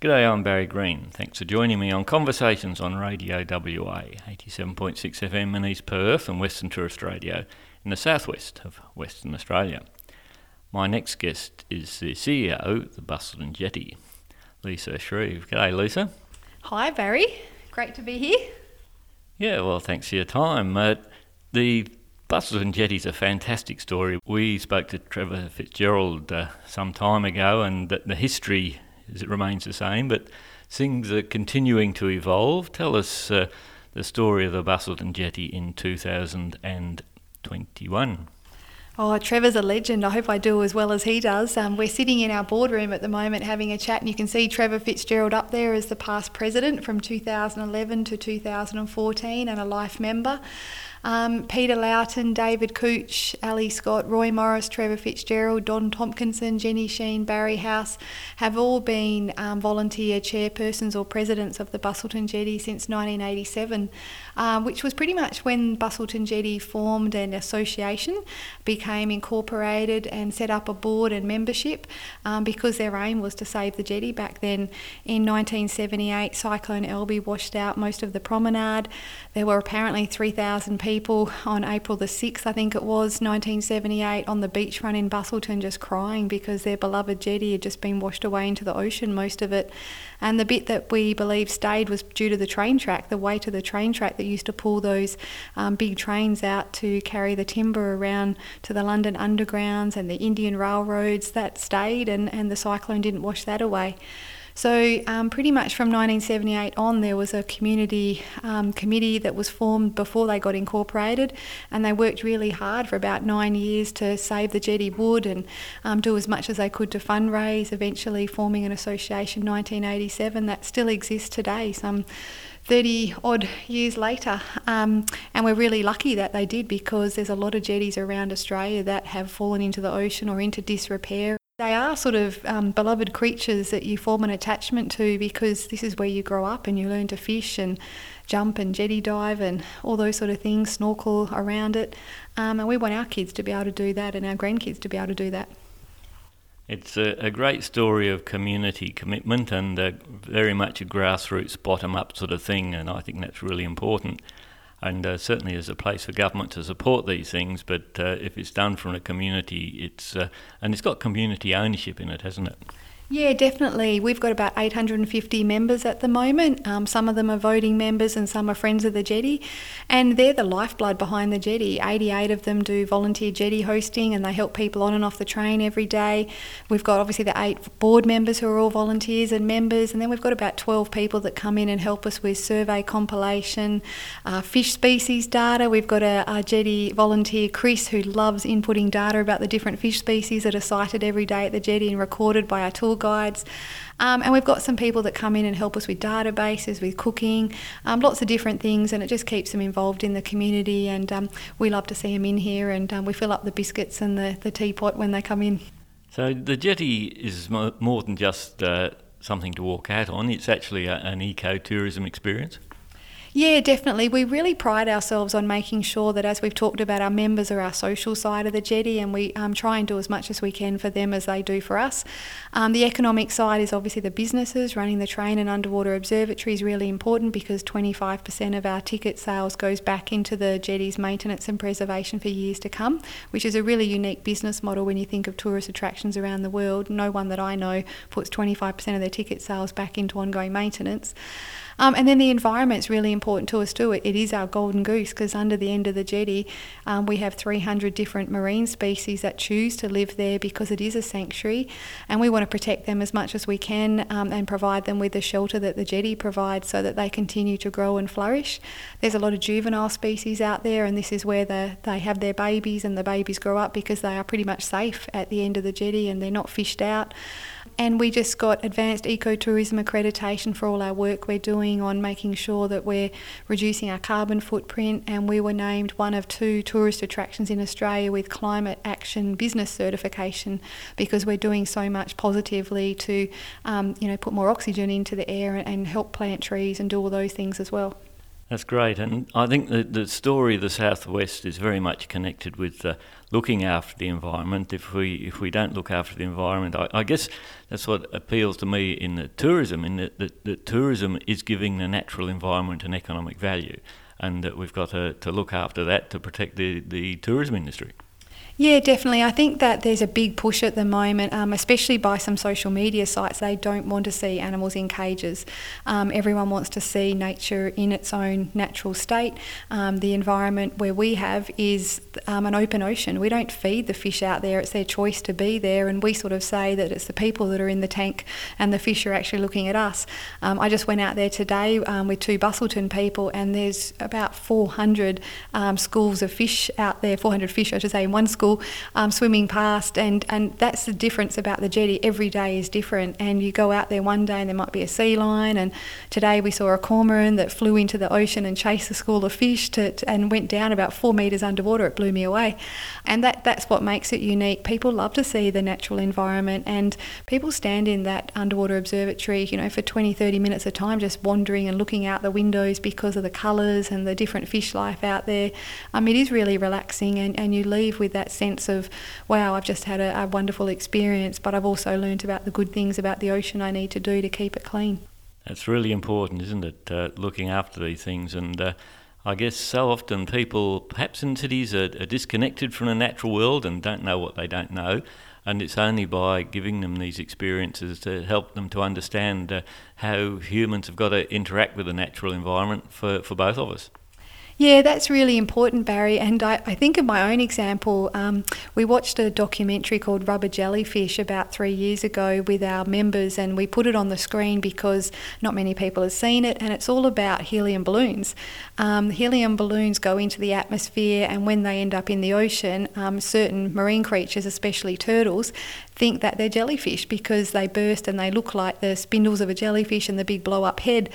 G'day, I'm Barry Green. Thanks for joining me on Conversations on Radio WA, 87.6 FM in East Perth and Western Tourist Radio in the southwest of Western Australia. My next guest is the CEO of the Busselton Jetty, Lisa Shreeve. G'day, Lisa. Hi, Barry. Great to be here. Yeah, well, thanks for your time. Uh, the Busselton Jetty is a fantastic story. We spoke to Trevor Fitzgerald uh, some time ago, and the, the history it remains the same, but things are continuing to evolve. Tell us uh, the story of the Busselton Jetty in 2021. Oh, Trevor's a legend. I hope I do as well as he does. Um, we're sitting in our boardroom at the moment having a chat, and you can see Trevor Fitzgerald up there as the past president from 2011 to 2014 and a life member. Um, Peter Loughton, David Cooch, Ali Scott, Roy Morris, Trevor Fitzgerald, Don Tompkinson, Jenny Sheen, Barry House have all been um, volunteer chairpersons or presidents of the Busselton Jetty since 1987, um, which was pretty much when Busselton Jetty formed an association, became incorporated, and set up a board and membership um, because their aim was to save the jetty back then. In 1978, Cyclone Alby washed out most of the promenade. There were apparently 3,000 people people on April the 6th, I think it was, 1978, on the beachfront in Busselton just crying because their beloved jetty had just been washed away into the ocean, most of it. And the bit that we believe stayed was due to the train track, the weight of the train track that used to pull those um, big trains out to carry the timber around to the London Undergrounds and the Indian railroads. That stayed, and, and the cyclone didn't wash that away. So, um, pretty much from 1978 on, there was a community um, committee that was formed before they got incorporated, and they worked really hard for about nine years to save the jetty wood and um, do as much as they could to fundraise, eventually forming an association in 1987 that still exists today, some 30 odd years later. Um, and we're really lucky that they did because there's a lot of jetties around Australia that have fallen into the ocean or into disrepair they are sort of um, beloved creatures that you form an attachment to because this is where you grow up and you learn to fish and jump and jetty dive and all those sort of things, snorkel around it. Um, and we want our kids to be able to do that and our grandkids to be able to do that. It's a, a great story of community commitment and uh, very much a grassroots, bottom up sort of thing, and I think that's really important and uh, certainly there's a place for government to support these things. But uh, if it's done from a community, it's uh, and it's got community ownership in it, hasn't it? Yeah, definitely. We've got about 850 members at the moment. Um, some of them are voting members and some are friends of the jetty. And they're the lifeblood behind the jetty. 88 of them do volunteer jetty hosting and they help people on and off the train every day. We've got obviously the eight board members who are all volunteers and members. And then we've got about 12 people that come in and help us with survey compilation, uh, fish species data. We've got a, a jetty volunteer, Chris, who loves inputting data about the different fish species that are sighted every day at the jetty and recorded by our tour guides. Um, and we've got some people that come in and help us with databases, with cooking, um, lots of different things, and it just keeps them involved in the community. And um, we love to see them in here, and um, we fill up the biscuits and the, the teapot when they come in. So the jetty is more than just uh, something to walk out on, it's actually a, an eco tourism experience. Yeah, definitely. We really pride ourselves on making sure that, as we've talked about, our members are our social side of the jetty, and we um, try and do as much as we can for them as they do for us. Um, the economic side is obviously the businesses. Running the train and underwater observatory is really important because 25% of our ticket sales goes back into the jetty's maintenance and preservation for years to come, which is a really unique business model when you think of tourist attractions around the world. No one that I know puts 25% of their ticket sales back into ongoing maintenance. Um, and then the environment's really important to us too. It, it is our golden goose because under the end of the jetty, um, we have 300 different marine species that choose to live there because it is a sanctuary, and we want to protect them as much as we can um, and provide them with the shelter that the jetty provides so that they continue to grow and flourish. There's a lot of juvenile species out there, and this is where the, they have their babies and the babies grow up because they are pretty much safe at the end of the jetty and they're not fished out. And we just got advanced ecotourism accreditation for all our work we're doing on making sure that we're reducing our carbon footprint. And we were named one of two tourist attractions in Australia with climate action business certification because we're doing so much positively to, um, you know, put more oxygen into the air and, and help plant trees and do all those things as well. That's great, and I think the the story of the southwest is very much connected with uh, looking after the environment. If we if we don't look after the environment, I, I guess that's what appeals to me in the tourism. In that, that, that tourism is giving the natural environment an economic value, and that we've got to, to look after that to protect the, the tourism industry. Yeah, definitely. I think that there's a big push at the moment, um, especially by some social media sites. They don't want to see animals in cages. Um, everyone wants to see nature in its own natural state. Um, the environment where we have is um, an open ocean. We don't feed the fish out there, it's their choice to be there. And we sort of say that it's the people that are in the tank and the fish are actually looking at us. Um, I just went out there today um, with two Busselton people, and there's about 400 schools of fish out there, 400 fish, I should say, in one school people um, swimming past, and, and that's the difference about the jetty. Every day is different, and you go out there one day and there might be a sea lion, and today we saw a cormorant that flew into the ocean and chased a school of fish to, and went down about four metres underwater. It blew me away, and that that's what makes it unique. People love to see the natural environment, and people stand in that underwater observatory, you know, for 20, 30 minutes a time, just wandering and looking out the windows because of the colours and the different fish life out there. Um, it is really relaxing, and, and you leave with that sense of, wow, I've just had a, a wonderful experience, but I've also learned about the good things about the ocean I need to do to keep it clean. That's really important, isn't it? Uh, looking after these things. And uh, I guess so often people, perhaps in cities, are, are, disconnected from the natural world and don't know what they don't know. And it's only by giving them these experiences to help them to understand uh, how humans have got to interact with the natural environment for, for both of us. Yeah, that's really important, Barry. And I, I think of my own example. Um, we watched a documentary called Rubber Jellyfish about three years ago with our members, and we put it on the screen because not many people have seen it. And it's all about helium balloons. Um, helium balloons go into the atmosphere, and when they end up in the ocean, um, certain marine creatures, especially turtles, think that they're jellyfish because they burst and they look like the spindles of a jellyfish and the big blow up head.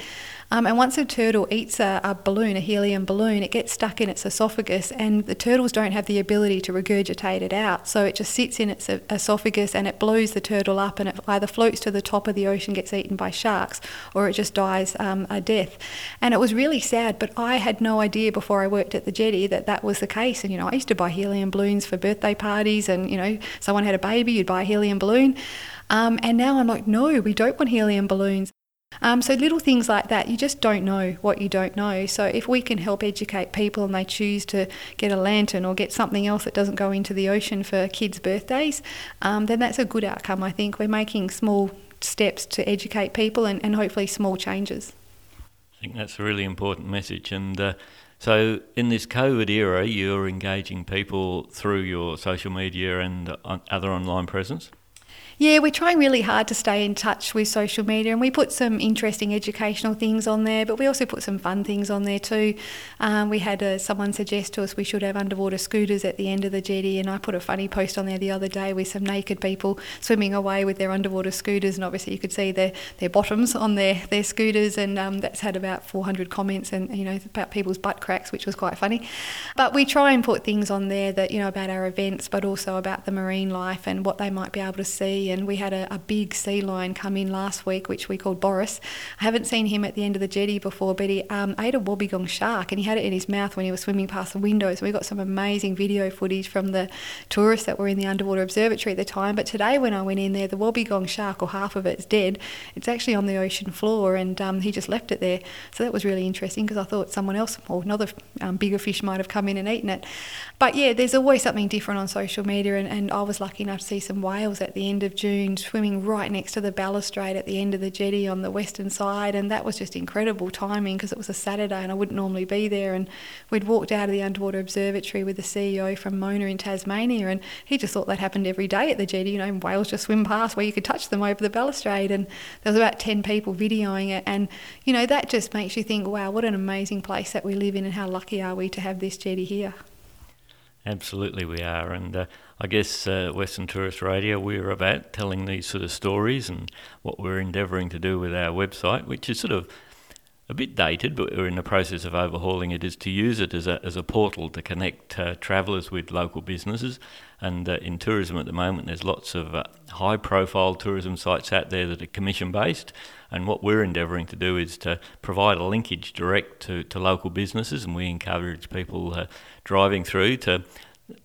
Um, and once a turtle eats a, a, balloon, a helium balloon, it gets stuck in its esophagus, and the turtles don't have the ability to regurgitate it out. So it just sits in its esophagus and it blows the turtle up, and it either floats to the top of the ocean, gets eaten by sharks, or it just dies um, a death. And it was really sad, but I had no idea before I worked at the jetty that that was the case. And you know, I used to buy helium balloons for birthday parties, and you know, someone had a baby, you'd buy a helium balloon. Um, and now I'm like, no, we don't want helium balloons. Um, so little things like that, you just don't know what you don't know. So if we can help educate people and they choose to get a lantern or get something else that doesn't go into the ocean for kids' birthdays, um, then that's a good outcome. I think we're making small steps to educate people and, and hopefully small changes. I think that's a really important message. And uh, so, in this COVID era, you're engaging people through your social media and other online presence? Yeah, we're trying really hard to stay in touch with social media and we put some interesting educational things on there, but we also put some fun things on there too. Um, we had a, someone suggest to us we should have underwater scooters at the end of the jetty, and I put a funny post on there the other day with some naked people swimming away with their underwater scooters, and obviously you could see their, their bottoms on their, their scooters, and um, that's had about 400 comments and, you know, about people's butt cracks, which was quite funny. But we try and put things on there that, you know, about our events, but also about the marine life and what they might be able to see and we had a, a, big sea lion come in last week, which we called Boris. I haven't seen him at the end of the jetty before, but he um, ate a wobbegong shark and he had it in his mouth when he was swimming past the windows. We got some amazing video footage from the tourists that were in the underwater observatory at the time. But today, when I went in there, the wobbegong shark, or half of it, is dead. It's actually on the ocean floor, and um, he just left it there. So that was really interesting because I thought someone else or another um, bigger fish might have come in and eaten it. But yeah, there's always something different on social media, and, and I was lucky enough to see some whales at the end of June swimming right next to the balustrade at the end of the jetty on the western side, and that was just incredible timing because it was a Saturday and I wouldn't normally be there. And we'd walked out of the underwater observatory with the CEO from Mona in Tasmania, and he just thought that happened every day at the jetty. You know, whales just swim past where you could touch them over the balustrade, and there was about ten people videoing it, and you know that just makes you think, wow, what an amazing place that we live in, and how lucky are we to have this jetty here. Absolutely, we are. And uh, I guess uh, Western Tourist Radio, we're about telling these sort of stories and what we're endeavouring to do with our website, which is sort of a bit dated, but we're in the process of overhauling it, is to use it as a, as a portal to connect uh, travellers with local businesses. And uh, in tourism at the moment, there's lots of uh, high profile tourism sites out there that are commission based. And what we're endeavouring to do is to provide a linkage direct to, to local businesses, and we encourage people uh, driving through to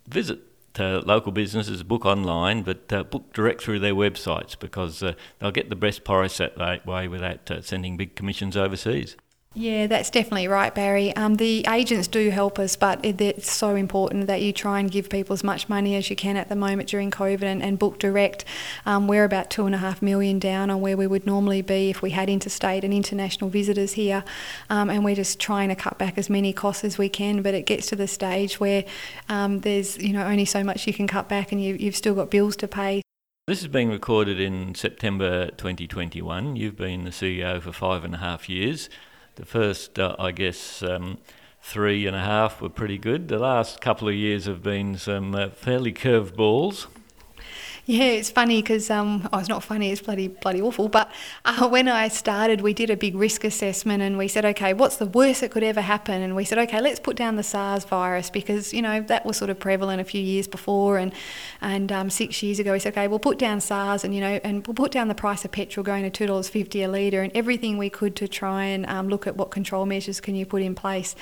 visit to local businesses, book online, but uh, book direct through their websites because uh, they'll get the best price that way without uh, sending big commissions overseas. Yeah, that's definitely right, Barry. Um, the agents do help us, but it, it's so important that you try and give people as much money as you can at the moment during COVID and, and book direct. Um, we're about two and a half million down on where we would normally be if we had interstate and international visitors here, um, and we're just trying to cut back as many costs as we can. But it gets to the stage where um, there's you know only so much you can cut back, and you, you've still got bills to pay. This is being recorded in September 2021. You've been the CEO for five and a half years. The first, uh, I guess, um, three and a half were pretty good. The last couple of years have been some uh, fairly curved balls. Yeah, it's funny because um, oh, it's not funny. It's bloody bloody awful. But uh, when I started, we did a big risk assessment, and we said, okay, what's the worst that could ever happen? And we said, okay, let's put down the SARS virus because you know that was sort of prevalent a few years before, and and um, six years ago we said, okay, we'll put down SARS, and you know, and we'll put down the price of petrol going to two dollars fifty a litre, and everything we could to try and um, look at what control measures can you put in place.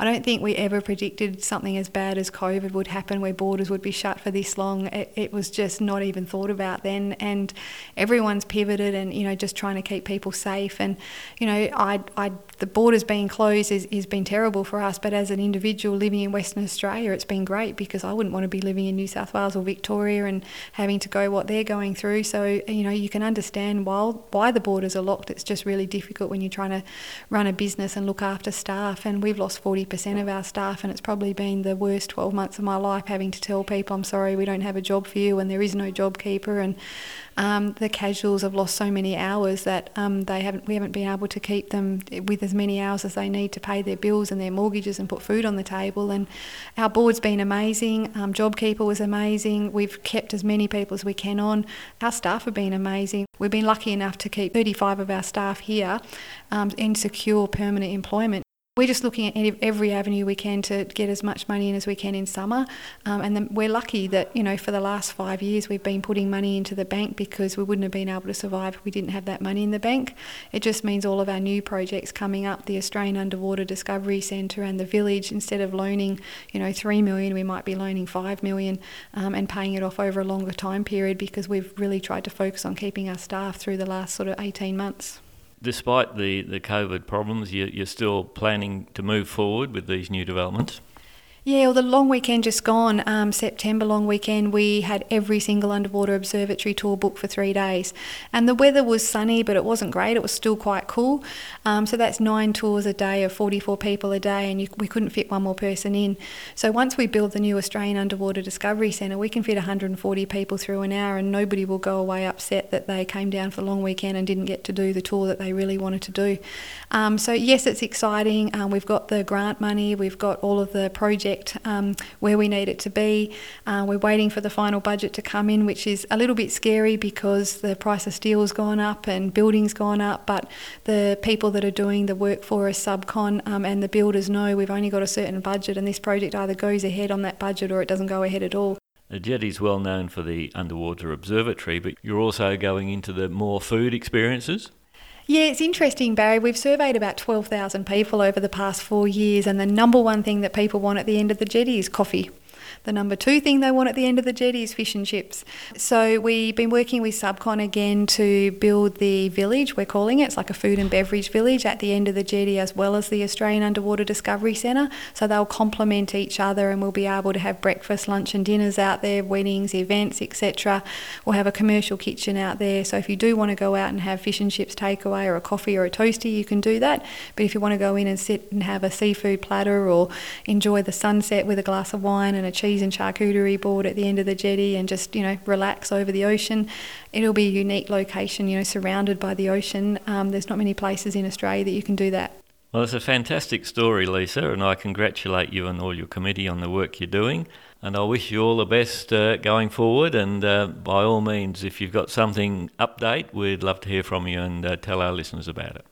I don't think we ever predicted something as bad as COVID would happen, where borders would be shut for this long. It, it was just not even thought about then, and everyone's pivoted and you know just trying to keep people safe. And you know, I, I the borders being closed is, has been terrible for us, but as an individual living in Western Australia, it's been great because I wouldn't want to be living in New South Wales or Victoria and having to go what they're going through. So you know, you can understand why why the borders are locked. It's just really difficult when you're trying to run a business and look after staff, and we've lost 40 percent of our staff, and it's probably been the worst 12 months of my life having to tell people, I'm sorry, we don't have a job for you, and there is no job keeper. And um, the casuals have lost so many hours that um, they haven't, we haven't been able to keep them with as many hours as they need to pay their bills and their mortgages and put food on the table. And our board's been amazing. Um, JobKeeper was amazing. We've kept as many people as we can on. Our staff have been amazing. We've been lucky enough to keep 35 of our staff here um, in secure permanent employment. We're just looking at every avenue we can to get as much money in as we can in summer, um, and we're lucky that you know for the last five years we've been putting money into the bank because we wouldn't have been able to survive if we didn't have that money in the bank. It just means all of our new projects coming up, the Australian Underwater Discovery Centre and the village, instead of loaning you know three million, we might be loaning five million um, and paying it off over a longer time period because we've really tried to focus on keeping our staff through the last sort of 18 months despite the, the COVID problems, you, you're still planning to move forward with these new developments? Yeah, well, the long weekend just gone, um, September long weekend, we had every single underwater observatory tour booked for three days. And the weather was sunny, but it wasn't great. It was still quite cool. Um, so that's nine tours a day of 44 people a day, and you, we couldn't fit one more person in. So once we build the new Australian Underwater Discovery Centre, we can fit 140 people through an hour, and nobody will go away upset that they came down for the long weekend and didn't get to do the tour that they really wanted to do. Um, so, yes, it's exciting. Um, we've got the grant money, we've got all of the projects project um, where we need it to be. Uh, we're waiting for the final budget to come in, which is a little bit scary because the price of steel's gone up and building's gone up, but the people that are doing the work for us, subcon, um, and the builders know we've only got a certain budget, and this project either goes ahead on that budget or it doesn't go ahead at all. The jetty's well known for the underwater observatory, but you're also going into the more food experiences? Yeah, it's interesting, Barry. We've surveyed about 12,000 people over the past four years, and the number one thing that people want at the end of the jetty is coffee. The number two thing they want at the end of the jetty is fish and chips. So we've been working with Subcon again to build the village, we're calling it. It's like a food and beverage village at the end of the jetty as well as the Australian Underwater Discovery Centre. So they'll complement each other and we'll be able to have breakfast, lunch and dinners out there, weddings, events, etc. We'll have a commercial kitchen out there. So if you do want to go out and have fish and chips takeaway or a coffee or a toasty, you can do that. But if you want to go in and sit and have a seafood platter or enjoy the sunset with a glass of wine and a cheese and charcuterie board at the end of the jetty and just, you know, relax over the ocean. It'll be a unique location, you know, surrounded by the ocean. Um, there's not many places in Australia that you can do that. Well, it's a fantastic story, Lisa, and I congratulate you and all your committee on the work you're doing. And I wish you all the best uh, going forward. And uh, by all means, if you've got something update, we'd love to hear from you and uh, tell our listeners about it.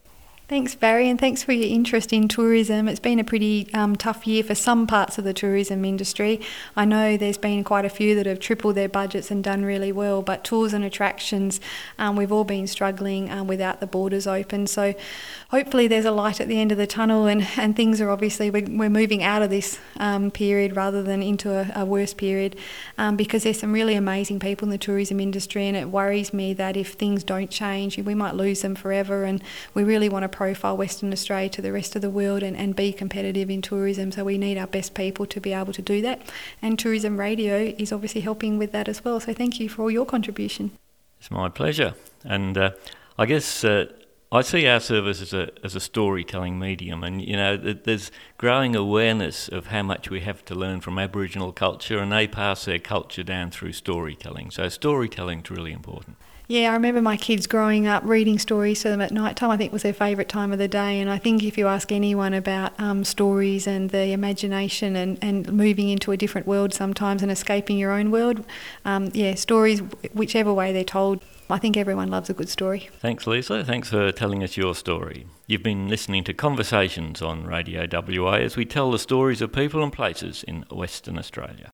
Thanks, Barry, and thanks for your interest in tourism. It's been a pretty um, tough year for some parts of the tourism industry. I know there's been quite a few that have tripled their budgets and done really well, but tours and attractions, um, we've all been struggling um, without the borders open. So hopefully there's a light at the end of the tunnel, and, and things are obviously, we're, we're moving out of this um, period rather than into a, a worse period um, because there's some really amazing people in the tourism industry, and it worries me that if things don't change, we might lose them forever. And we really want to profile Western Australia to the rest of the world and, and be competitive in tourism. So we need our best people to be able to do that. And Tourism Radio is obviously helping with that as well. So thank you for all your contribution. It's my pleasure. And uh, I guess uh, I see our service as a, as a storytelling medium, and you know, there's growing awareness of how much we have to learn from Aboriginal culture, and they pass their culture down through storytelling. So, storytelling is really important. Yeah, I remember my kids growing up reading stories to them at night time. I think was their favourite time of the day. And I think if you ask anyone about um, stories and the imagination and, and moving into a different world sometimes and escaping your own world, um, yeah, stories, whichever way they're told, I think everyone loves a good story. Thanks, Lisa. Thanks for telling us your story. You've been listening to Conversations on Radio WA as we tell the stories of people and places in Western Australia.